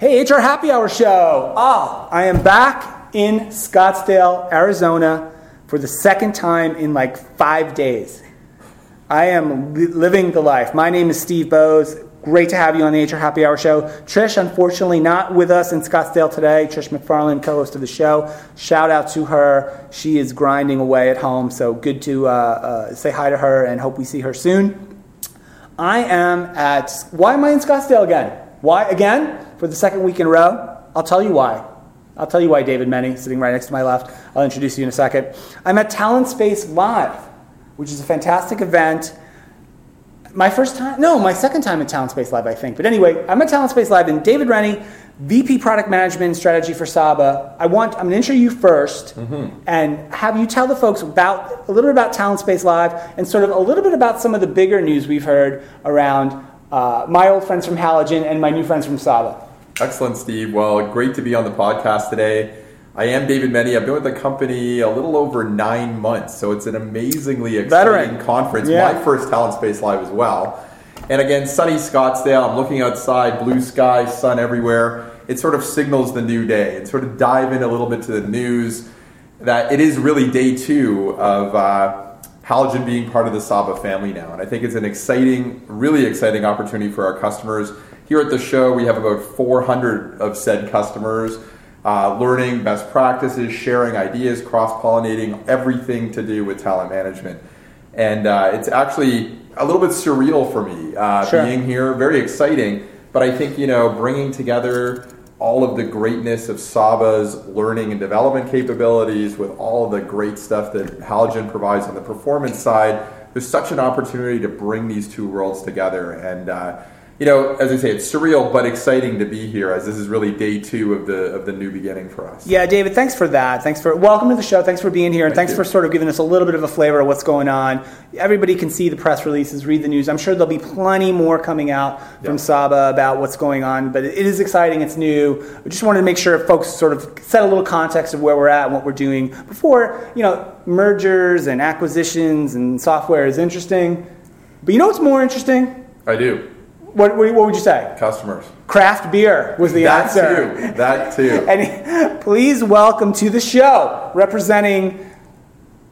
Hey, HR Happy Hour Show. Ah, I am back in Scottsdale, Arizona for the second time in like five days. I am li- living the life. My name is Steve Boese. Great to have you on the HR Happy Hour Show. Trish, unfortunately, not with us in Scottsdale today. Trish McFarland, co host of the show. Shout out to her. She is grinding away at home, so good to uh, uh, say hi to her and hope we see her soon. I am at. Why am I in Scottsdale again? Why again? For the second week in a row? I'll tell you why. I'll tell you why, David Mennie, sitting right next to my left. I'll introduce you in a second. I'm at Talent Space Live, which is a fantastic event. My first time, no, my second time at Talent Space Live, I think. But anyway, I'm at Talent Space Live, and David Mennie, VP Product Management and Strategy for Saba. I want, I'm going to intro you 1st mm-hmm. and have you tell the folks about a little bit about Talent Space Live and sort of a little bit about some of the bigger news we've heard around uh, my old friends from Halogen and my new friends from Saba. Excellent, Steve. Well, great to be on the podcast today. I am David Mennie. I've been with the company a little over nine months, so it's an amazingly exciting Veteran. conference. Yeah. My first Talent Space Live as well. And again, sunny Scottsdale. I'm looking outside, blue sky, sun everywhere. It sort of signals the new day. And sort of dive in a little bit to the news that it is really day two of uh, Halogen being part of the Saba family now. And I think it's an exciting, really exciting opportunity for our customers. Here at the show, we have about 400 of said customers uh, learning best practices, sharing ideas, cross pollinating, everything to do with talent management. And uh, it's actually a little bit surreal for me uh, Sure. being here, very exciting. But I think, you know, bringing together all of the greatness of Saba's learning and development capabilities with all of the great stuff that Halogen provides on the performance side, there's such an opportunity to bring these two worlds together. And, uh, you know, as I say, it's surreal but exciting to be here as this is really day two of the of the new beginning for us. Yeah, David, thanks for that. Thanks for welcome to the show. Thanks for being here, and Thank thanks you. for sort of giving us a little bit of a flavor of what's going on. Everybody can see the press releases, read the news. I'm sure there'll be plenty more coming out from Yeah. Saba about what's going on, but it is exciting. It's new. We just wanted to make sure folks sort of set a little context of where we're at and what we're doing before you know mergers and acquisitions and software is interesting. But you know what's more interesting? I do. What, what, what would you say? Customers. Craft beer was the that answer. too. That too. And please welcome to the show, representing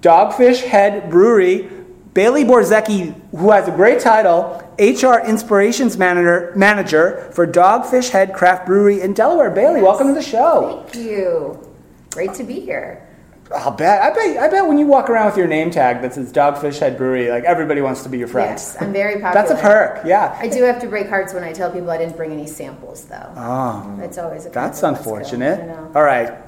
Dogfish Head Brewery, Bailey Borzecki, who has a great title, HR Inspirations Manager, Manager for Dogfish Head Craft Brewery in Delaware. Bailey, welcome to the show. Thank you. Great to be here. I'll bet, I bet, I bet when you walk around with your name tag that says Dogfish Head Brewery, like everybody wants to be your friend. Yes, I'm very popular. That's a perk, yeah. I do have to break hearts when I tell people I didn't bring any samples, though. Ah, oh, That's always a that's kind of a unfortunate. All right.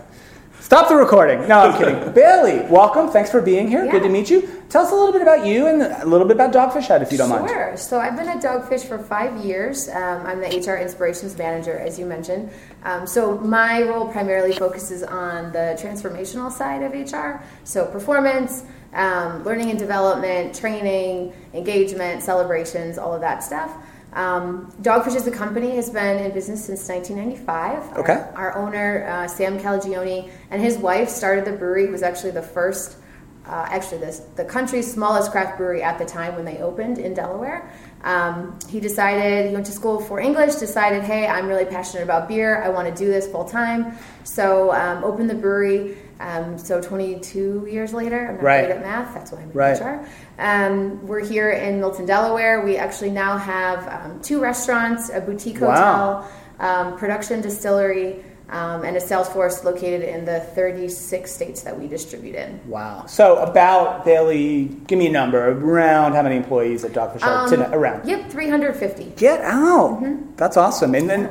Stop the recording. No, I'm kidding. Bailey, welcome. Thanks for being here. Good to meet you. Tell us a little bit about you and a little bit about Dogfish Head, if you don't mind. Sure. So I've been at Dogfish for five years. Um, I'm the HR Inspirations Manager, as you mentioned. Um, so my role primarily focuses on the transformational side of HR. So performance, um, learning and development, training, engagement, celebrations, all of that stuff. Um, Dogfish as a company has been in business since 1995. Our- Okay. Our, owner, uh, Sam Calagione, and his wife started the brewery. It was actually the first uh, actually this, the country's smallest craft brewery at the time when they opened in Delaware. Um, he decided, he went to school for English, decided, hey, I'm really passionate about beer. I want to do this full time. So um, opened the brewery. Um, so 22 years later, I'm not Right. great at math. That's why I'm in Right. HR. Um, we're here in Milton, Delaware. We actually now have um, two restaurants, a boutique Wow. hotel, um, production distillery, um, and a sales force located in the 36 states that we distribute in. Wow. So about Bailey, give me a number. Around how many employees at Dogfish Head? Um, around. Yep, 350. Get out. Mm-hmm. That's awesome. And then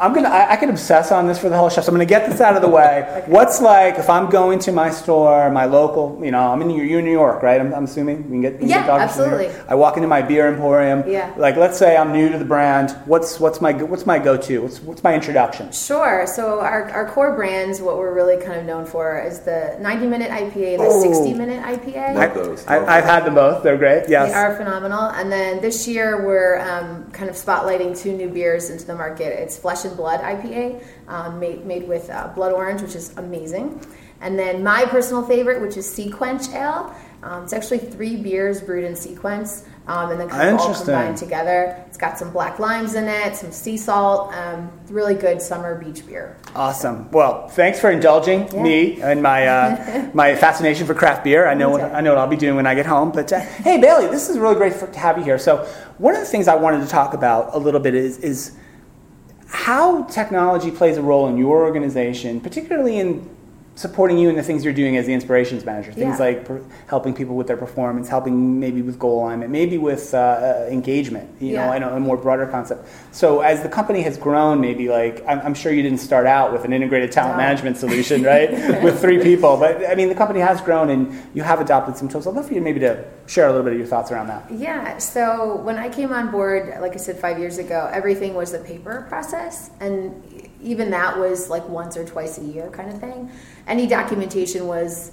I'm gonna. I, I can obsess on this for the whole show. So I'm gonna get this out of the way. What's like if I'm going to my store, my local? You know, I'm in New, you're in New York, right? I'm, I'm assuming we can get. we can Yeah, get dogfish from absolutely. I walk into my beer emporium. Yeah. Like, let's say I'm new to the brand. What's what's my go- what's my go-to? What's what's my introduction? Sure. So our, our core brands, what we're really kind of known for is the 90 minute IPA, the Oh. 60 minute IPA. Love those. I, I've had them both. They're great. Yes. They are phenomenal. And then this year we're um, kind of spotlighting two new beers into the market. It's Flesh and Blood IPA, um, made, made with uh, blood orange, which is amazing. And then my personal favorite, which is SeaQuench Ale. Um, it's actually three beers brewed in sequence um, and then kind of all combined together. It's got some black limes in it, some sea salt, um, really good summer beach beer. Awesome. Well, thanks for indulging Yeah. me and my uh, my fascination for craft beer. I know what I know what I'll be doing when I get home. But uh, hey, Bailey, this is really great for, to have you here. So one of the things I wanted to talk about a little bit is is how technology plays a role in your organization, particularly in supporting you in the things you're doing as the inspirations manager. Things Yeah. like per- helping people with their performance, helping maybe with goal alignment, maybe with uh, uh, engagement. You know, Yeah. Know a more broader concept. So as the company has grown, maybe like I'm, I'm sure you didn't start out with an integrated talent No. management solution, right? with three people, but I mean the company has grown and you have adopted some tools. I'd love for you maybe to share a little bit of your thoughts around that. Yeah, so when I came on board, like I said, five years ago, everything was the paper process. And even that was like once or twice a year kind of thing. Any documentation was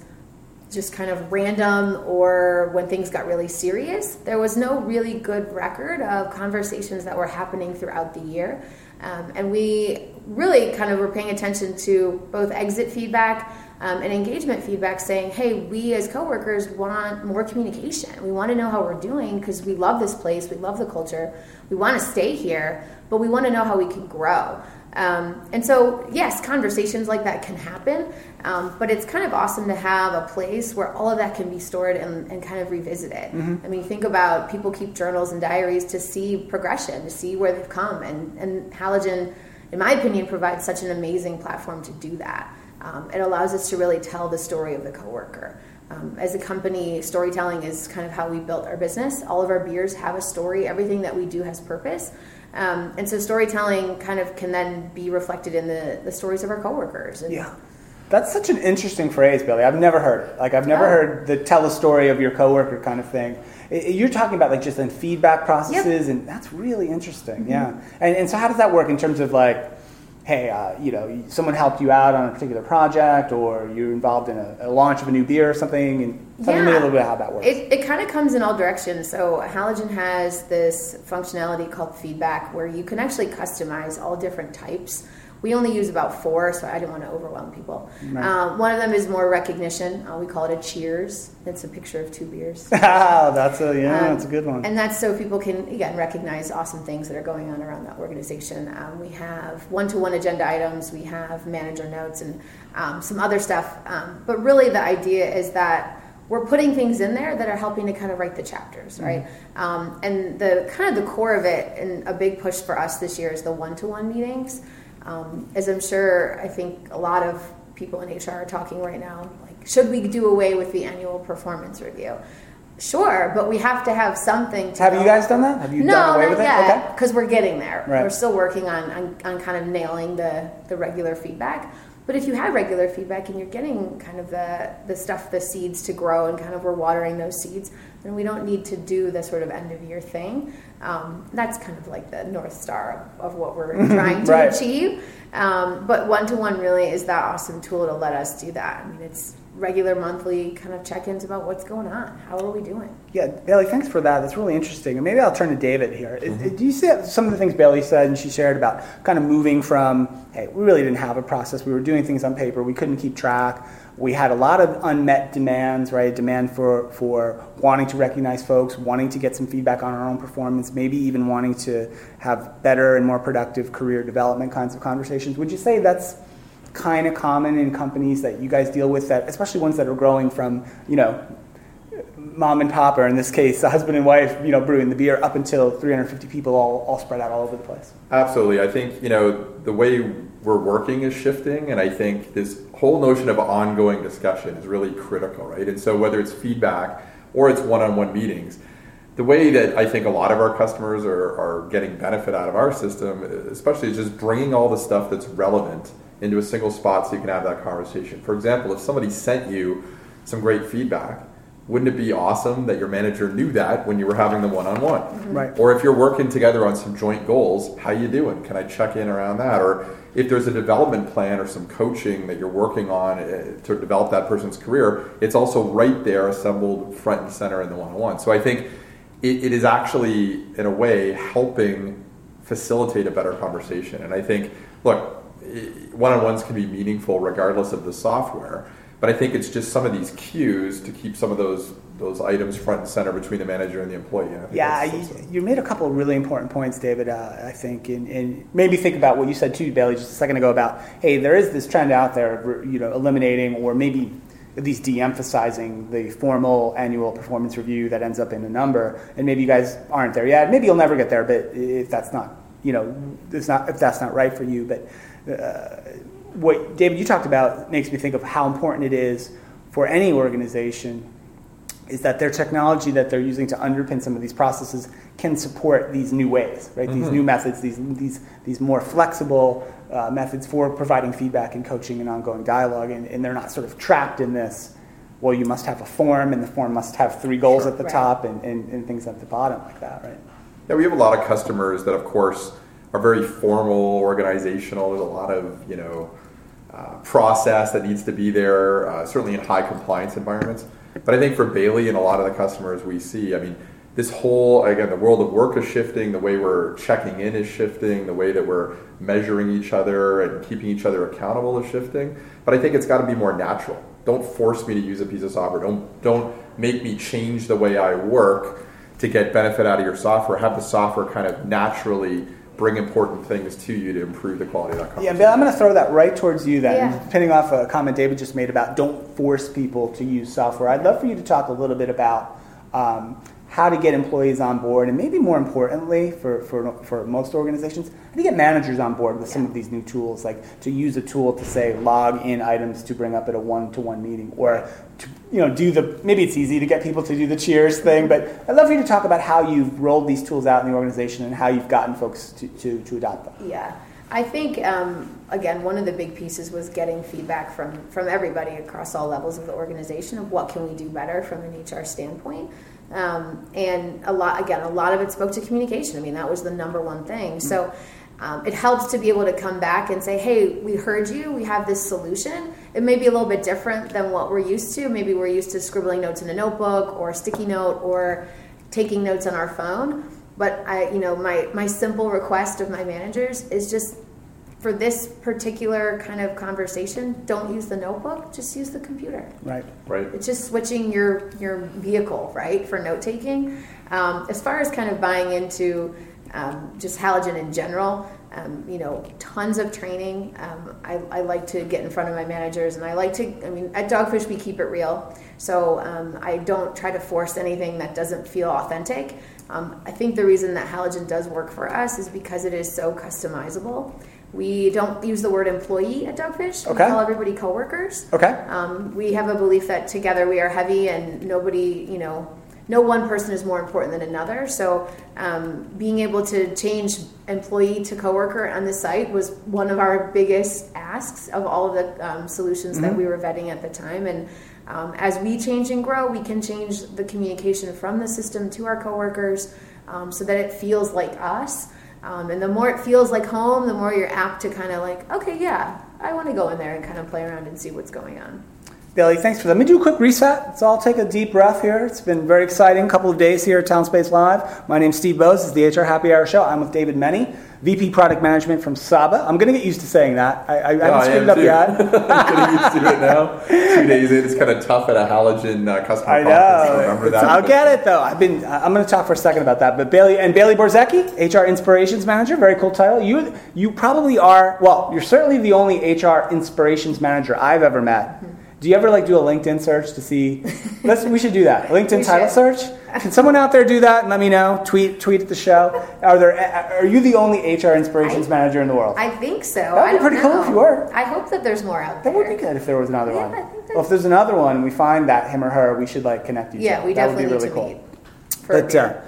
just kind of random or when things got really serious. There was no really good record of conversations that were happening throughout the year. Um, and we really kind of were paying attention to both exit feedback um, and engagement feedback saying, hey, we as coworkers want more communication. We want to know how we're doing because we love this place, we love the culture, we want to stay here, but we want to know how we can grow. Um, and so, yes, conversations like that can happen, um, but it's kind of awesome to have a place where all of that can be stored and, and kind of revisit it. I mean, think about people keep journals and diaries to see progression, to see where they've come, and, and Halogen, in my opinion, provides such an amazing platform to do that. Um, it allows us to really tell the story of the coworker. Um, as a company, storytelling is kind of how we built our business. All of our beers have a story. Everything that we do has purpose. Um, and so storytelling kind of can then be reflected in the, the stories of our coworkers. And Yeah. That's such an interesting phrase, Bailey. I've never heard it. Like I've never Oh. heard the tell a story of your coworker kind of thing. You're talking about like just in feedback processes, and that's really interesting. Mm-hmm. Yeah. And, and so how does that work in terms of like, hey, uh, you know, someone helped you out on a particular project, or you're involved in a, a launch of a new beer or something, and tell me a little bit how that works. It, it kind of comes in all directions. So Halogen has this functionality called feedback where you can actually customize all different types. We only use about four, so I didn't want to overwhelm people. Right. Um, one of them is more recognition. Uh, we call it a cheers. It's a picture of two beers. Ah, that's a yeah, Um, that's a good one. And that's so people can, again, recognize awesome things that are going on around that organization. Um, we have one to one agenda items, we have manager notes, and um, some other stuff. Um, but really, the idea is that we're putting things in there that are helping to kind of write the chapters, right? Um, and the kind of the core of it, and a big push for us this year is the one to one meetings. Um, as I'm sure, I think a lot of people in HR are talking right now, like, should we do away with the annual performance review? Sure, but we have to have something. To Have you guys done that? Have you no, done away with it? yet, Okay. because we're getting there. Right. We're still working on, on, on kind of nailing the, the regular feedback. But if you have regular feedback and you're getting kind of the, the stuff, the seeds to grow, and kind of we're watering those seeds, then we don't need to do the sort of end of year thing. Um, that's kind of like the north star of, of what we're trying to Right. achieve. Um, but one to one really is that awesome tool to let us do that. I mean, it's regular monthly kind of check ins about what's going on. How are we doing? Yeah, Bailey, thanks for that. That's really interesting. And maybe I'll turn to David here. Is- Do you see some of the things Bailey said and she shared about kind of moving from, hey, we really didn't have a process. We were doing things on paper. We couldn't keep track. We had a lot of unmet demands, right? Demand for, for wanting to recognize folks, wanting to get some feedback on our own performance, maybe even wanting to have better and more productive career development kinds of conversations. Would you say that's kind of common in companies that you guys deal with that especially ones that are growing from you know mom and pop or in this case a husband and wife you know brewing the beer up until 350 people all, all spread out all over the place Absolutely. I think, you know, the way we're working is shifting, and I think this whole notion of ongoing discussion is really critical, right? And so, whether it's feedback or it's one on one meetings, the way that I think a lot of our customers are, are getting benefit out of our system, especially is just bringing all the stuff that's relevant into a single spot so you can have that conversation. For example, if somebody sent you some great feedback, wouldn't it be awesome that your manager knew that when you were having the one-on-one mm-hmm. right or if you're working together on some joint goals how you doing can i check in around that or if there's a development plan or some coaching that you're working on eh, to develop that person's career it's also right there assembled front and center in the one-on-one so i think it, it is actually, in a way, helping facilitate a better conversation. And I think, look, one on ones can be meaningful regardless of the software. But I think it's just some of these cues to keep some of those those items front and center between the manager and the employee. yeah, you, you, made a couple of really important points, David. Uh, I think, and, and me think about what you said too, Bailey, just a second ago about hey, there is this trend out there, you know, eliminating or maybe at least de-emphasizing the formal annual performance review that ends up in a number. And maybe you guys aren't there yet. Maybe you'll never get there, but if that's not, you know, it's not if that's not right for you. But uh, what David you talked about makes me think of how important it is for any organization is that their technology that they're using to underpin some of these processes can support these new ways, right? Mm-hmm. These new methods, these these these more flexible uh, methods for providing feedback and coaching and ongoing dialogue, and, and, they're not sort of trapped in this. Well, you must have a form, and the form must have three goals sure, at the right. top and, and, and things at the bottom, like that, right? Yeah, we have a lot of customers that, of course, are very formal, organizational. There's a lot of you know process that needs to be there, uh, certainly in high compliance environments. But I think for Bailey and a lot of the customers we see, I mean, this whole again, the world of work is shifting. The way we're checking in is shifting. The way that we're measuring each other and keeping each other accountable is shifting. But I think it's got to be more natural. Don't force me to use a piece of software. Don't don't make me change the way I work to get benefit out of your software. Have the software kind of naturally bring important things to you to improve the quality of that conversation. Yeah, Bailey, I'm going to throw that right towards you then, yeah. depending off a comment David just made about don't force people to use software. I'd love for you to talk a little bit about um, how to get employees on board, and maybe more importantly for, for, for most organizations, how to get managers on board with some of these new tools, like to use a tool to say log in items to bring up at a one-to-one meeting, or to, you know do the maybe it's easy to get people to do the cheers thing, but I'd love for you to talk about how you've rolled these tools out in the organization and how you've gotten folks to, to, to adopt them. Yeah. I think um, again one of the big pieces was getting feedback from from everybody across all levels of the organization of what can we do better from an HR standpoint. Um, and a lot, again, a lot of it spoke to communication. I mean, that was the number one thing. So um, it helps to be able to come back and say, hey, we heard you, we have this solution. It may be a little bit different than what we're used to. Maybe we're used to scribbling notes in a notebook or a sticky note or taking notes on our phone. But I, you know, my, my simple request of my managers is just for this particular kind of conversation, don't use the notebook, just use the computer. Right. Right. It's just switching your your vehicle, right, for note taking. Um, as far as kind of buying into um, just Halogen in general, um, you know, tons of training. Um, I, I, like to get in front of my managers, and I like to. I mean, at Dogfish we keep it real, so um, I don't try to force anything that doesn't feel authentic. Um, I think the reason that Halogen does work for us is because it is so customizable. We don't use the word employee at Dogfish. Okay. We call everybody coworkers. Okay. Um, we have a belief that together we are heavy and nobody, you know, no one person is more important than another. So um, being able to change employee to coworker on the site was one of our biggest asks of all of the um, solutions mm-hmm. that we were vetting at the time. And um, as we change and grow, we can change the communication from the system to our coworkers um, so that it feels like us. Um, and the more it feels like home, the more you're apt to kind of like, okay, yeah, I want to go in there and kind of play around and see what's going on. Bailey, thanks for that. Let me do a quick reset. So I'll take a deep breath here. It's been very exciting couple of days here at Talent Space Live. My name's Steve Boese. This is the HR Happy Hour Show. I'm with David Mennie. VP Product Management from Saba. I'm going to get used to saying that. I, I, no, I haven't screwed it up yet. I'm getting used to it now. Two days in, it's kind of tough at a halogen uh, customer I know. remember that. I'll get it though. I've been. I'm going to talk for a second about that. But Bailey and Bailey Borzecki, HR Inspirations Manager, very cool title. You you probably are. Well, you're certainly the only HR Inspirations Manager I've ever met. Do you ever like do a LinkedIn search to see? Let's we should do that. LinkedIn title search. Can someone out there do that and let me know? Tweet tweet at the show. Are there? Are you the only HR inspirations I, manager in the world? I think so. That would be pretty know. cool if you were. I hope that there's more out there. That would be good if there was another yeah, one. Well, if there's another one and we find that him or her, we should like connect you. Yeah, to. we that definitely would be really cool. Meet. For a But beer.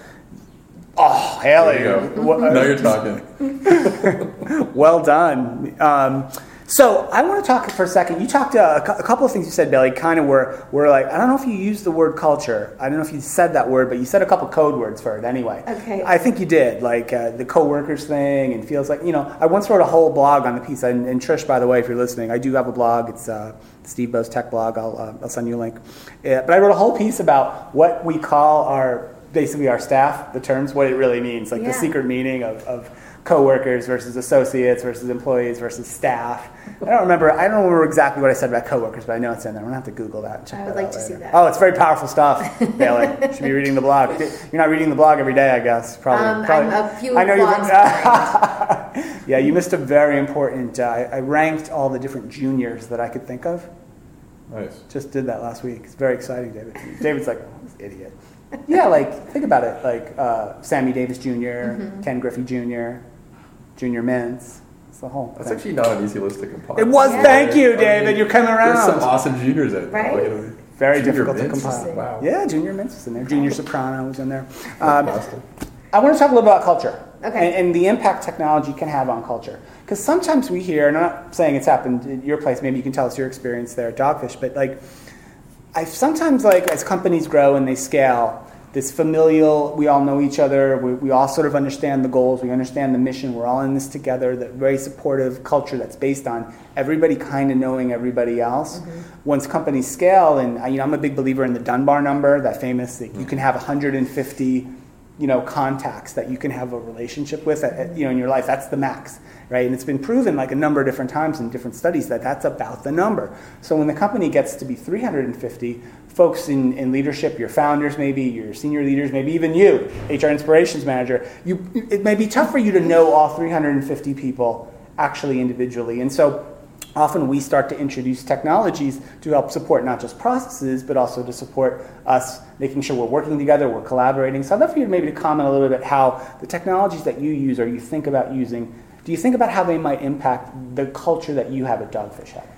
uh, oh, hell, There you go. now you're talking. well done. Um, so I want to talk for a second. You talked uh, a, couple of things you said, Bailey. Kind of were were like I don't know if you used the word culture. I don't know if you said that word, but you said a couple code words for it anyway. Okay. I think you did, like uh, the coworkers thing, and feels like you know. I once wrote a whole blog on the piece. And, and Trish, by the way, if you're listening, I do have a blog. It's uh, Steve Boese's Tech blog. I'll uh, I'll send you a link. Uh, but I wrote a whole piece about what we call our basically our staff, the terms, what it really means, like Yeah. the secret meaning of, of coworkers versus associates versus employees versus staff. I don't remember. I don't remember exactly what I said about coworkers, but I know it's in there. I'm gonna have to Google that. And check I would that like out to see that. Oh, it's very powerful stuff, Bailey. you should be reading the blog. You're not reading the blog every day, I guess. Probably. Um, probably. I'm a few I know blogs you've been, Yeah, you missed a very important. Uh, I, I ranked all the different juniors that I could think of. Nice. Just did that last week. It's very exciting, David. David's like, oh, this idiot. Yeah, like think about it. Like uh, Sammy Davis junior Mm-hmm. Ken Griffey Jr., Junior Mints. It's the whole. That's thing. actually not an easy list to compile. It was. Yeah. Thank you, I mean, David. You're coming around. There's some awesome juniors out there. Right? Like, Very Junior difficult to compile. Wow. Yeah, Junior Mints was in there. Junior Soprano was in there. Um, I want to talk a little bit about culture Okay. and, and the impact technology can have on culture. Because sometimes we hear, and I'm not saying it's happened at your place, maybe you can tell us your experience there at Dogfish, but like, I sometimes like as companies grow and they scale, this familial, we all know each other, we, we all sort of understand the goals, we understand the mission, we're all in this together, that very supportive culture that's based on everybody kind of knowing everybody else. Mm-hmm. Once companies scale, and I- you know, I'm a big believer in the Dunbar number, that famous, that you mm-hmm. can have 150 you know contacts that you can have a relationship with at, you know in your life. That's the max right? And it's been proven like a number of different times in different studies that that's about the number. So when the company gets to be 350 folks in, in leadership your founders maybe your senior leaders maybe even you hr inspirations manager you it may be tough for you to know all 350 people actually individually. And so often we start to introduce technologies to help support not just processes, but also to support us making sure we're working together, we're collaborating. So I'd love for you maybe to comment a little bit how the technologies that you use or you think about using, do you think about how they might impact the culture that you have at Dogfish Head?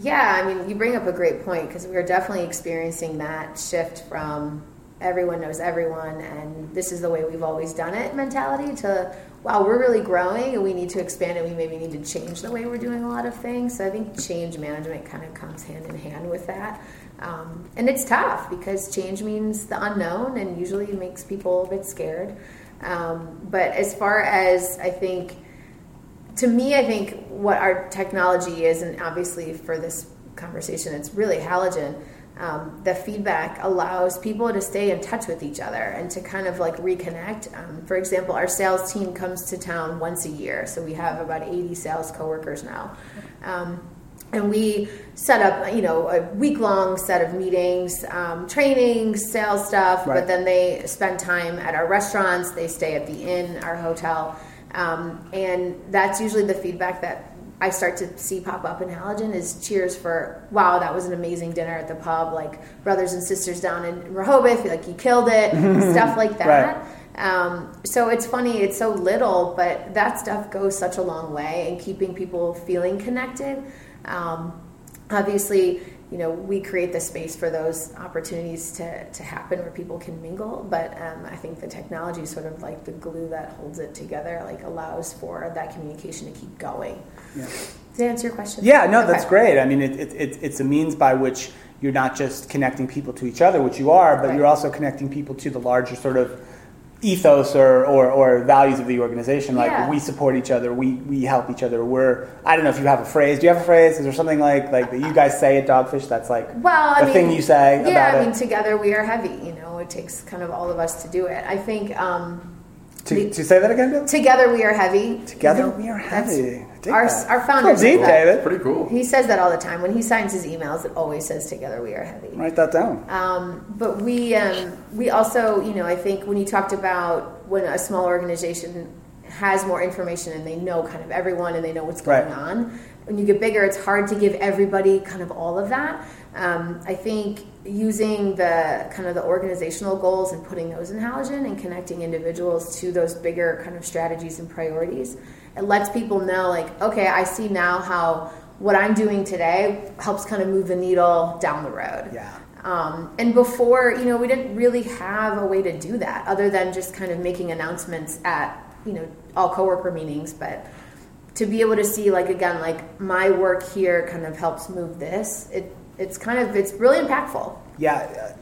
Yeah, I mean, you bring up a great point because we're definitely experiencing that shift from everyone knows everyone and this is the way we've always done it mentality to wow, we're really growing and we need to expand and we maybe need to change the way we're doing a lot of things. So I think change management kind of comes hand in hand with that. Um, and it's tough because change means the unknown and usually makes people a bit scared. Um, but as far as I think, to me, I think what our technology is, and obviously for this conversation, it's really halogen. Um, the feedback allows people to stay in touch with each other and to kind of like reconnect. Um, for example, our sales team comes to town once a year, so we have about 80 sales coworkers now. Um, and we set up, you know, a week long set of meetings, um, trainings, sales stuff, Right. but then they spend time at our restaurants, they stay at the inn, our hotel. Um, and that's usually the feedback that I start to see pop up in Halogen is cheers for wow that was an amazing dinner at the pub like brothers and sisters down in Rehoboth like you killed it stuff like that. Um, so it's funny it's so little but that stuff goes such a long way in keeping people feeling connected. Um, obviously you know we create the space for those opportunities to, to happen where people can mingle but um, i think the technology is sort of like the glue that holds it together like allows for that communication to keep going Yeah. does that answer your question Yeah, no, that's great. I mean, it, it, it, it's a means by which you're not just connecting people to each other, which you are, but Right. you're also connecting people to the larger sort of ethos or, or, or values of the organization. Like Yeah. we support each other, we, we help each other. We're I don't know if you have a phrase. Do you have a phrase? Is there something like like that you guys say at Dogfish that's like well I the mean, thing you say yeah about i mean it? together we are heavy you know it takes kind of all of us to do it i think um, To, to say that again, Bailey? together we are heavy Together we are heavy. I our, that. our founder It's deep, says that. David. Pretty cool. he says that all the time when he signs his emails it always says together we are heavy Write that down. Um, but we um, we also, you know, I think when you talked about when a small organization has more information and they know kind of everyone and they know what's going Right. on. When you get bigger, it's hard to give everybody kind of all of that. Um, I think using the kind of the organizational goals and putting those in Halogen and connecting individuals to those bigger kind of strategies and priorities, it lets people know like, okay, I see now how what I'm doing today helps kind of move the needle down the road. Yeah. Um, and before, you know, we didn't really have a way to do that other than just kind of making announcements at, you know, all coworker meetings. But to be able to see, like, again, like my work here kind of helps move this, it, it's kind of, it's really impactful. Yeah.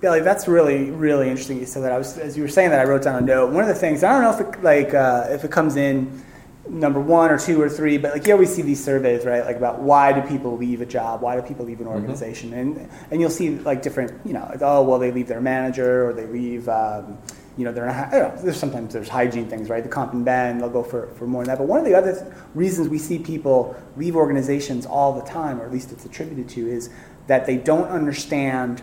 Bailey, that's really, really interesting. You said that. I was, as you were saying that, I wrote down a note. One of the things I don't know if it, like uh, if it comes in number one or two or three, but like you always see these surveys, right? Like about why do people leave a job? Why do people leave an mm-hmm. organization? Mm-hmm. And and you'll see like different, you know, oh well, they leave their manager or they leave. Um, you know, they're not, know, there's sometimes there's hygiene things, right? The comp and ben, they'll go for, for more than that. But one of the other th- reasons we see people leave organizations all the time, or at least it's attributed to, is that they don't understand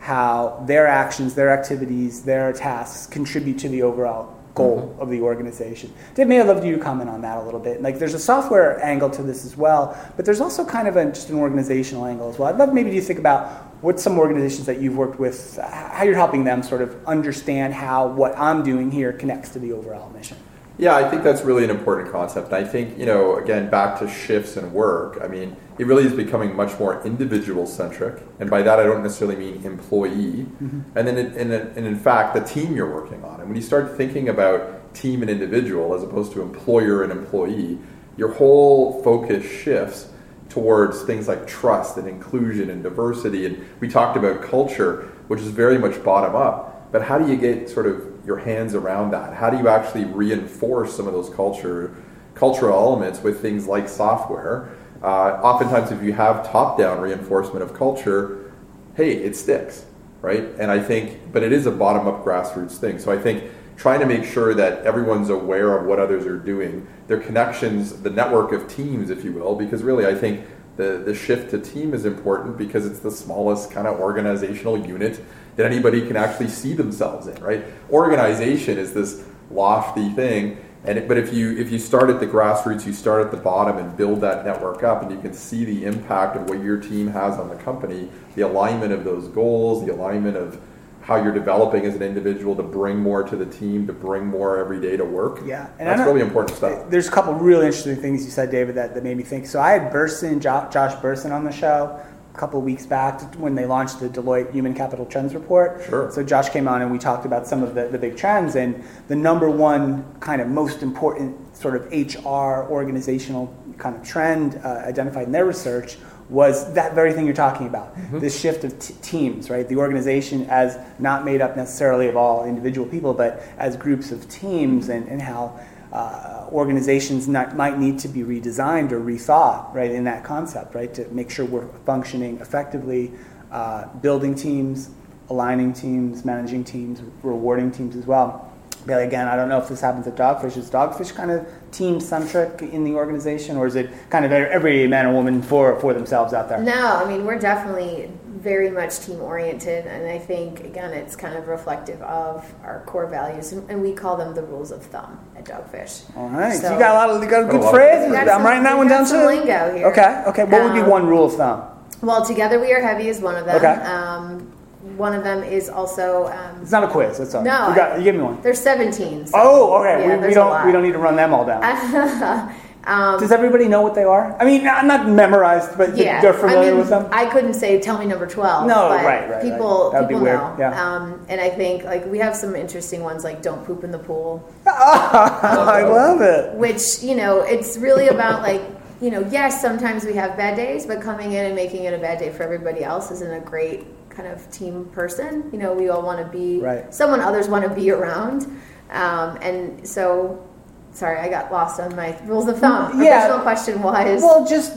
how their actions, their activities, their tasks contribute to the overall goal mm-hmm. of the organization. Dave, may I love you to comment on that a little bit. Like, there's a software angle to this as well, but there's also kind of a, just an organizational angle as well. I'd love maybe you think about what some organizations that you've worked with, how you're helping them sort of understand how what I'm doing here connects to the overall mission. Yeah, I think that's really an important concept. I think, you know, again, back to shifts and work, I mean, it really is becoming much more individual centric. And by that, I don't necessarily mean employee. Mm-hmm. And then, it, and, and in fact, the team you're working on. And when you start thinking about team and individual as opposed to employer and employee, your whole focus shifts towards things like trust and inclusion and diversity. And we talked about culture, which is very much bottom up. But how do you get sort of your hands around that? How do you actually reinforce some of those culture cultural elements with things like software? Uh, oftentimes, if you have top-down reinforcement of culture, hey, it sticks, right? And I think, but it is a bottom-up grassroots thing. So I think trying to make sure that everyone's aware of what others are doing, their connections, the network of teams, if you will, because really I think the, the shift to team is important because it's the smallest kind of organizational unit that anybody can actually see themselves in, right? Organization is this lofty thing, and it, but if you if you start at the grassroots, you start at the bottom and build that network up, and you can see the impact of what your team has on the company, the alignment of those goals, the alignment of how you're developing as an individual to bring more to the team, to bring more every day to work. Yeah, and that's really important stuff. There's a couple really interesting things you said, David, that, that made me think. So I had Bersin, Josh Bersin, on the show a couple of weeks back when they launched the Deloitte Human Capital Trends Report. Sure. So Josh came on and we talked about some of the, the big trends and the number one kind of most important sort of HR organizational kind of trend uh, identified in their research was that very thing you're talking about mm-hmm. this shift of t- teams right the organization as not made up necessarily of all individual people but as groups of teams and, and how uh, organizations not, might need to be redesigned or rethought, right, in that concept, right, to make sure we're functioning effectively, uh, building teams, aligning teams, managing teams, rewarding teams as well. But again, I don't know if this happens at Dogfish. Is Dogfish kind of team centric in the organization, or is it kind of every man or woman for, for themselves out there? No, I mean, we're definitely very much team oriented, and I think again it's kind of reflective of our core values, and, and we call them the rules of thumb at Dogfish. All right, so, you got a lot of you got a good phrase. I'm some, writing that one down too. lingo here. Okay, okay. What um, would be um, one rule of thumb? Well, together we are heavy is one of them. Okay. Um, one of them is also. Um, it's not a quiz. That's all. No, you, got, you give me one. There's 17. So, oh, okay. Yeah, we, we don't we don't need to run them all down. Um, Does everybody know what they are? I mean, not, not memorized, but yeah, they're familiar I mean, with them. I couldn't say, "Tell me number 12. No, right, right. People, right. people know. Yeah. Um, and I think like we have some interesting ones, like "Don't poop in the pool." I love it. Which you know, it's really about like you know, yes, sometimes we have bad days, but coming in and making it a bad day for everybody else isn't a great kind of team person. You know, we all want to be right. someone others want to be around, um, and so sorry, I got lost on my rules of thumb. Yeah. Original question was well, just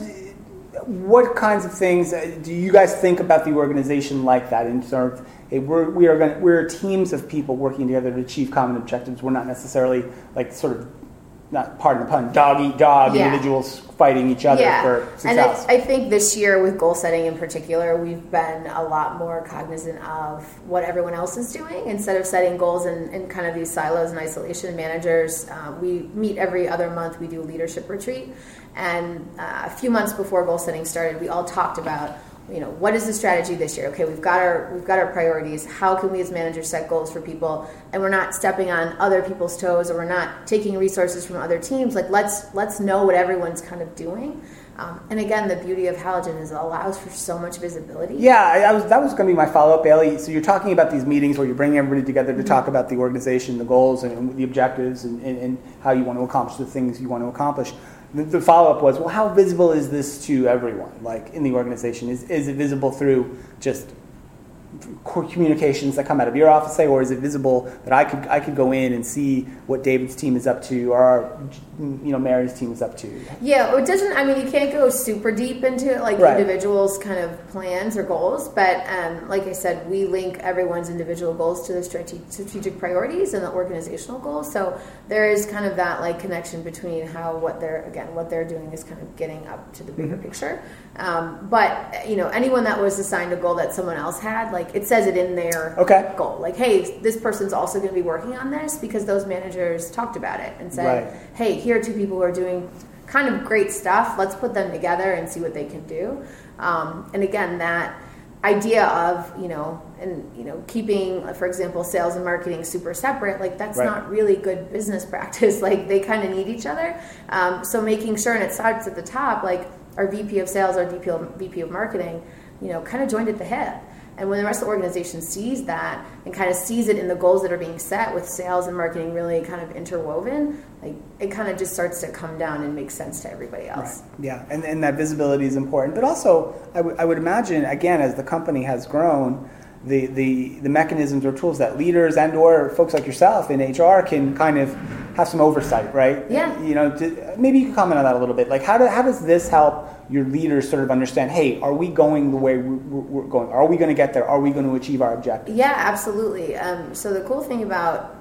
what kinds of things uh, do you guys think about the organization like that in terms of hey, we're, we are going we're teams of people working together to achieve common objectives. We're not necessarily like sort of not pardon the pun, dog eat dog yeah. individuals fighting each other yeah. for success. And I, I, think this year with goal setting in particular, we've been a lot more cognizant of what everyone else is doing instead of setting goals in, in kind of these silos and isolation. Managers, uh, we meet every other month. We do a leadership retreat, and uh, a few months before goal setting started, we all talked about you know what is the strategy this year okay we've got our we've got our priorities how can we as managers set goals for people and we're not stepping on other people's toes or we're not taking resources from other teams like let's let's know what everyone's kind of doing Um, and again, the beauty of Halogen is it allows for so much visibility. Yeah, I, I was, that was going to be my follow up, Bailey. So you're talking about these meetings where you're bringing everybody together to talk about the organization, the goals, and, the objectives, and, and, and, how you want to accomplish the things you want to accomplish. The, the follow up was, well, how visible is this to everyone, like in the organization? Is, is it visible through just communications that come out of your office say, or is it visible that I could I could go in and see what David's team is up to, or our, you know Mary's team is up to? Yeah, it doesn't. I mean, you can't go super deep into it, like right. individuals' kind of plans or goals. But um, like I said, we link everyone's individual goals to the strategic priorities and the organizational goals. So there is kind of that like connection between how what they're again what they're doing is kind of getting up to the bigger mm-hmm. picture. Um, but you know, anyone that was assigned a goal that someone else had, like it says it in their okay. goal. Like, hey, this person's also going to be working on this because those managers talked about it and said, right. hey, here are two people who are doing kind of great stuff. Let's put them together and see what they can do. Um, and again, that idea of you know and you know keeping for example sales and marketing super separate like that's right. not really good business practice like they kind of need each other um, so making sure and it starts at the top like our vp of sales our VP of, VP of marketing you know kind of joined at the hip and when the rest of the organization sees that and kind of sees it in the goals that are being set with sales and marketing really kind of interwoven, like it kind of just starts to come down and make sense to everybody else. Right. Yeah, and, and that visibility is important. But also, I, w- I would imagine, again, as the company has grown, the, the, the mechanisms or tools that leaders and or folks like yourself in HR can kind of have some oversight, right? Yeah. You know, maybe you can comment on that a little bit. Like, how, do, how does this help your leaders sort of understand, hey, are we going the way we're, going? Are we going to get there? Are we going to achieve our objective? Yeah, absolutely. Um, so the cool thing about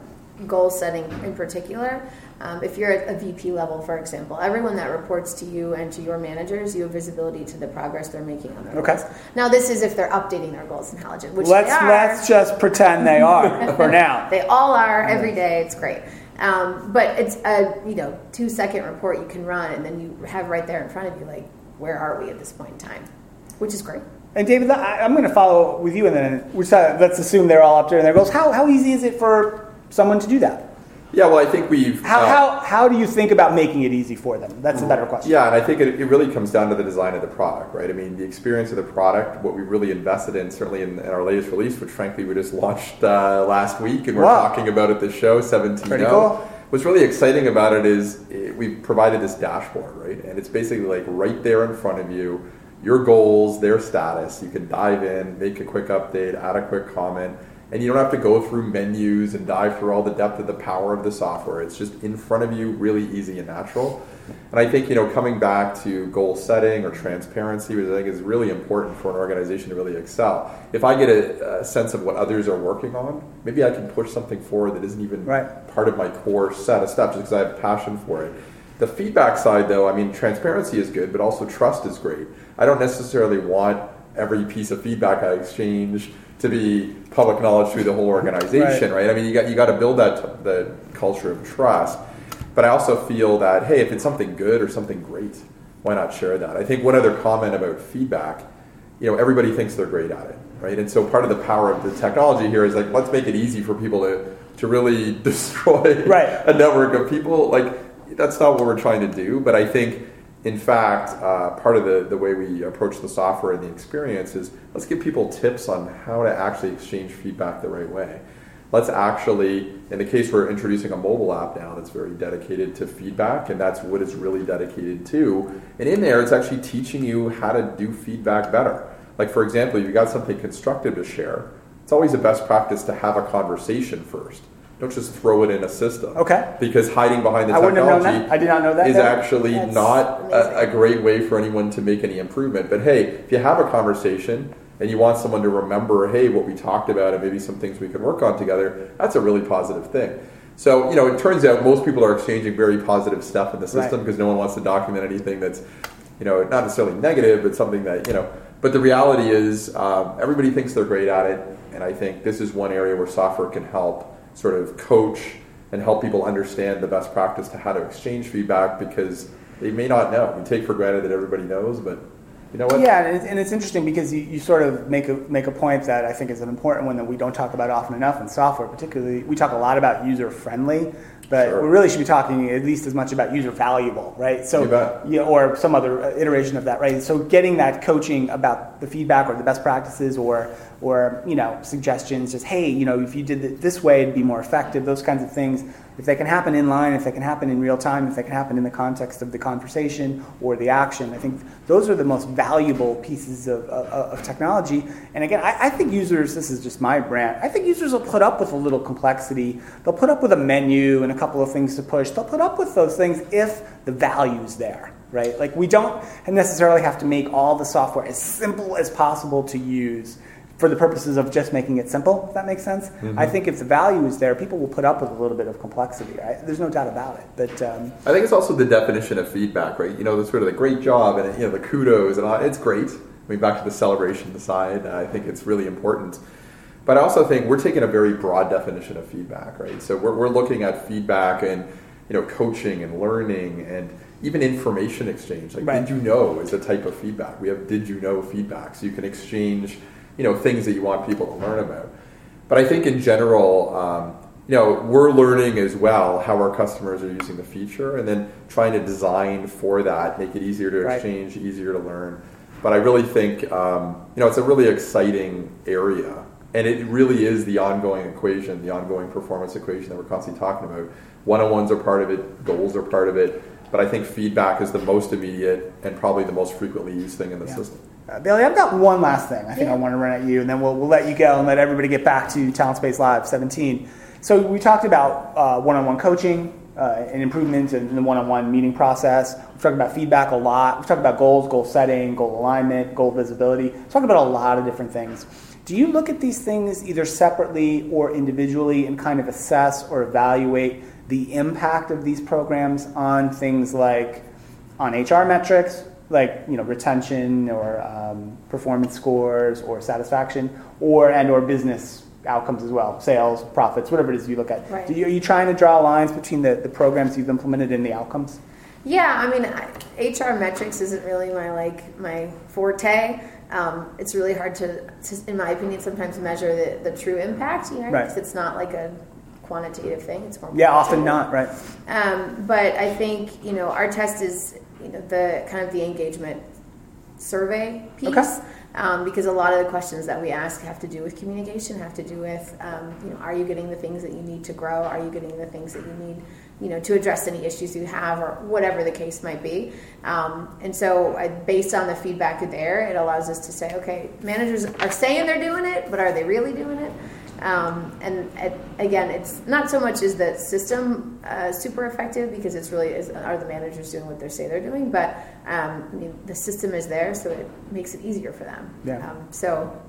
goal setting in particular, um, if you're at a VP level, for example, everyone that reports to you and to your managers, you have visibility to the progress they're making on their okay. goals. Now, this is if they're updating their goals in Halogen, which let's let's just pretend they are for now. They all are every day. It's great. Um, but it's a you know two second report you can run, and then you have right there in front of you like where are we at this point in time, which is great. And David, I'm going to follow with you, and then let's assume they're all up there in their goals. How, how easy is it for someone to do that? Yeah, well, I think we've. How, uh, how, how do you think about making it easy for them? That's a better question. Yeah, and I think it, it, really comes down to the design of the product, right? I mean, the experience of the product, what we really invested in, certainly in, in our latest release, which frankly we just launched uh, last week, and we're wow. talking about at the show, 17 Pretty cool what's really exciting about it is it, we've provided this dashboard, right? And it's basically like right there in front of you, your goals, their status. You can dive in, make a quick update, add a quick comment, and you don't have to go through menus and dive through all the depth of the power of the software. It's just in front of you, really easy and natural. And I think, you know, coming back to goal setting or transparency, which I think is really important for an organization to really excel. If I get a, a sense of what others are working on, maybe I can push something forward that isn't even right. part of my core set of steps just because I have passion for it. The feedback side, though, I mean, transparency is good, but also trust is great. I don't necessarily want every piece of feedback I exchange to be public knowledge through the whole organization, right? right? I mean, you got you got to build that the culture of trust. But I also feel that, hey, if it's something good or something great, why not share that? I think one other comment about feedback, you know, everybody thinks they're great at it, right? And so part of the power of the technology here is like, let's make it easy for people to, to really destroy right. a network of people. Like, that's not what we're trying to do. But I think, in fact, uh, part of the, the way we approach the software and the experience is let's give people tips on how to actually exchange feedback the right way let's actually, in the case we're introducing a mobile app now that's very dedicated to feedback, and that's what it's really dedicated to. And in there, it's actually teaching you how to do feedback better. Like, for example, if you got something constructive to share, it's always a best practice to have a conversation first. Don't just throw it in a system. Okay. Because hiding behind the I technology I did not know that. is actually That's not a, a great way for anyone to make any improvement. But hey, if you have a conversation, and you want someone to remember, hey, what we talked about and maybe some things we can work on together, that's a really positive thing. So, you know, it turns out most people are exchanging very positive stuff in the system because right. no one wants to document anything that's, you know, not necessarily negative, but something that, you know, but the reality is um, everybody thinks they're great at it. And I think this is one area where software can help sort of coach and help people understand the best practice to how to exchange feedback because they may not know. We take for granted that everybody knows, but you know what? Yeah, and it's, and it's interesting because you, you sort of make a make a point that I think is an important one that we don't talk about often enough in software, particularly. We talk a lot about user friendly, but Sure. we really should be talking at least as much about user valuable, right? So, yeah, or some other uh, iteration of that, right? So, getting that coaching about the feedback or the best practices, or or you know suggestions, just hey, you know, if you did it this way, it'd be more effective. Those kinds of things. If they can happen in line, if they can happen in real time, if they can happen in the context of the conversation or the action, I think those are the most valuable pieces of, of, of technology. And again, I, I think users, this is just my brand, I think users will put up with a little complexity. They'll put up with a menu and a couple of things to push. They'll put up with those things if the value's there, right? Like we don't necessarily have to make all the software as simple as possible to use for the purposes of just making it simple, if that makes sense. I think if the value is there, people will put up with a little bit of complexity, right? There's no doubt about it. But um, I think it's also the definition of feedback, right? You know, the sort of the great job and you know the kudos and all, it's great. I mean, back to the celebration side, I think it's really important. But I also think we're taking a very broad definition of feedback, right? So we're, we're looking at feedback and you know coaching and learning and even information exchange. Like, Right. did you know is a type of feedback. We have did you know feedback, so you can exchange you know things that you want people to learn about. But I think in general, um, you know, we're learning as well how our customers are using the feature, and then trying to design for that, make it easier to Right. exchange, easier to learn. But I really think, um, you know, it's a really exciting area, and it really is the ongoing equation, the ongoing performance equation that we're constantly talking about. One-on-ones are part of it, goals are part of it, but I think feedback is the most immediate and probably the most frequently used thing in the Yeah. system. Uh, Bailey, I've got one last thing I think Yeah. I want to run at you, and then we'll, we'll let you go and let everybody get back to Talent Space Live 17. So we talked about uh, one-on-one coaching uh, and improvements in the one-on-one meeting process. We've talked about feedback a lot. We've talked about goals, goal setting, goal alignment, goal visibility. We've talked about a lot of different things. Do you look at these things either separately or individually and kind of assess or evaluate the impact of these programs on things like on HR metrics, like you know retention or um, performance scores or satisfaction, or and or business outcomes as well, sales, profits, whatever it is you look at. Right. Do you, are you trying to draw lines between the, the programs you've implemented and the outcomes? Yeah, I mean, I- HR metrics isn't really my like my forte. Um, it's really hard to, to, in my opinion, sometimes measure the, the true impact. You know, Right. 'cause it's not like a quantitative thing. It's more Yeah, often not, right? Um, but I think you know our test is you know the kind of the engagement survey piece. Okay. Um, because a lot of the questions that we ask have to do with communication, have to do with, um, you know, are you getting the things that you need to grow? Are you getting the things that you need, you know, to address any issues you have, or whatever the case might be? Um, and so, I, based on the feedback there, it allows us to say, okay, managers are saying they're doing it, but are they really doing it? Um, and it, again, it's not so much is the system uh, super effective because it's really is, are the managers doing what they say they're doing, but um, I mean, the system is there, so it makes it easier for them. Yeah. Um, so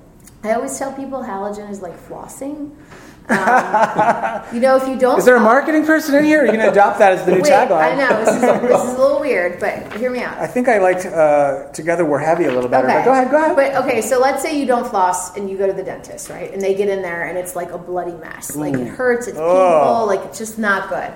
I always tell people halogen is like flossing. Um, you know, if you don't, Is there a marketing person in here? Are you going to adopt that as the new Wait, tagline? I know this is, this is a little weird, but hear me out. I think I liked uh, Together We're Heavy a little better. But go ahead, go ahead. But okay, so let's say you don't floss and you go to the dentist, right? And they get in there and it's like a bloody mess. Like it hurts, it's painful, Oh. like it's just not good.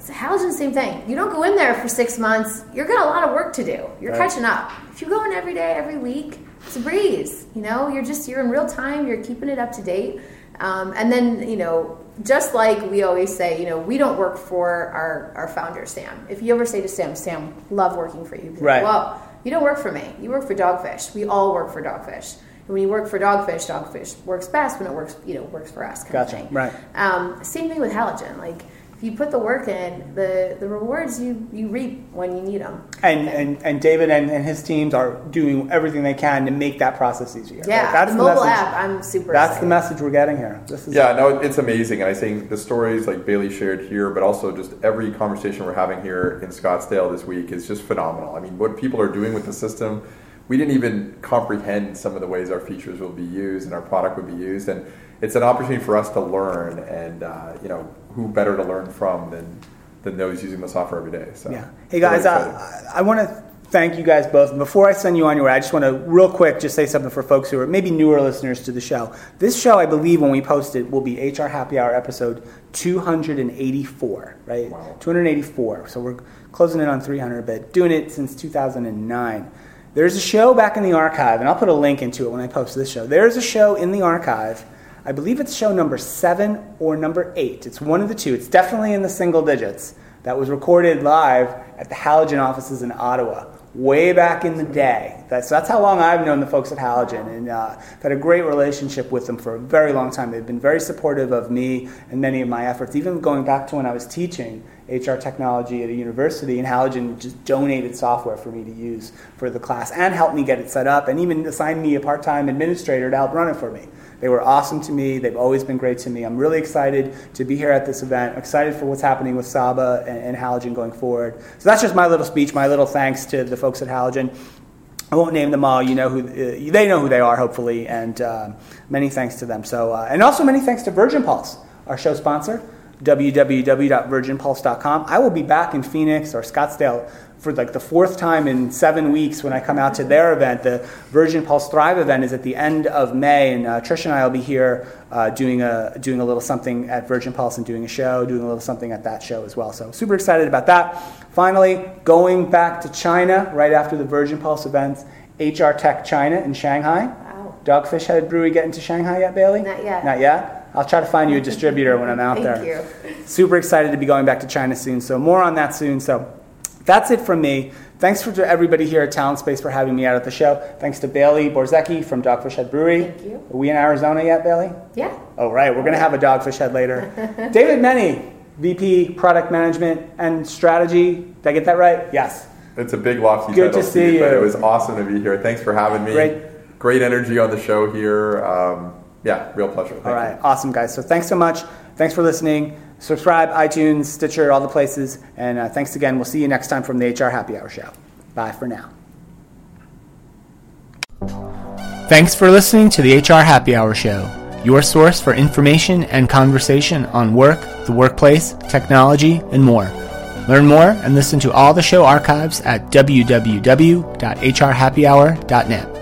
So halogen, same thing. You don't go in there for six months. You're got a lot of work to do. You're Right. catching up. If you go in every day, every week, it's a breeze. You know, you're just you're in real time. You're keeping it up to date. Um, and then you know, just like we always say, you know, we don't work for our our founder Sam. If you ever say to Sam, Sam, love working for you, Right. like, Well, you don't work for me. You work for Dogfish. We all work for Dogfish. And when you work for Dogfish, Dogfish works best when it works, you know, works for us. Kind Gotcha. Of thing. Right. Um, same thing with halogen. Like if you put the work in, the the rewards you you reap when you need them. and, and, and David and, and his teams are doing everything they can to make that process easier. Yeah, Like, that's the the mobile message. app. I'm super. That's the message we're getting here. This is Yeah, no, it's amazing, and I think the stories like Bailey shared here, but also just every conversation we're having here in Scottsdale this week is just phenomenal. I mean, what people are doing with the system, we didn't even comprehend some of the ways our features will be used and our product would be used, and it's an opportunity for us to learn, and uh, you know, who better to learn from than than those using the software every day. So, Yeah. Hey guys, excited. uh, I, I want to thank you guys both. Before I send you on your way, I just want to real quick just say something for folks who are maybe newer listeners to the show. This show, I believe, when we post it, will be HR Happy Hour episode 284. Right? Wow. 284. So we're closing in on 300, but doing it since 2009. There's a show back in the archive, and I'll put a link into it when I post this show. There's a show in the archive. I believe it's show number seven or number eight. It's one of the two. It's definitely in the single digits. That was recorded live at the Halogen offices in Ottawa way back in the day. That's, that's how long I've known the folks at Halogen, and uh, had a great relationship with them for a very long time. They've been very supportive of me and many of my efforts, even going back to when I was teaching HR technology at a university, and Halogen just donated software for me to use for the class and helped me get it set up, and even assigned me a part-time administrator to help run it for me. They were awesome to me. They've always been great to me. I'm really excited to be here at this event. Excited for what's happening with Saba and, and Halogen going forward. So that's just my little speech, my little thanks to the folks at Halogen. I won't name them all. You know who uh, they know who they are, hopefully, and uh, many thanks to them. So, uh, and also many thanks to Virgin Pulse, our show sponsor, www.virginpulse.com. I will be back in Phoenix or Scottsdale for like the fourth time in seven weeks when I come out to their event. The Virgin Pulse Thrive event is at the end of May, and uh, Trish and I will be here uh, doing a doing a little something at Virgin Pulse and doing a show, doing a little something at that show as well. So super excited about that. Finally, going back to China right after the Virgin Pulse events, HR Tech China in Shanghai. Wow. Dogfish Head Brewery getting to Shanghai yet, Bailey? Not yet. Not yet. I'll try to find you a distributor when I'm out Thank there. you. Super excited to be going back to China soon. So more on that soon. So that's it from me. Thanks for to everybody here at Talent Space for having me out at the show. Thanks to Bailey Borzecki from Dogfish Head Brewery. Thank you. Are we in Arizona yet, Bailey? Yeah. Oh, right. We're going to have a Dogfish Head later. David Mennie, VP Product Management and Strategy. Did I get that right? Yes. It's a big lofty Good title, to see Steve, but you. it was awesome to be here. Thanks for having me. Great. Great energy on the show here. Um, yeah, real pleasure. Thank All you. Awesome, guys. So thanks so much. Thanks for listening. Subscribe, iTunes, Stitcher, all the places. And uh, thanks again. We'll see you next time from the HR Happy Hour Show. Bye for now. Thanks for listening to the HR Happy Hour Show, your source for information and conversation on work, the workplace, technology, and more. Learn more and listen to all the show archives at www.hrhappyhour.net.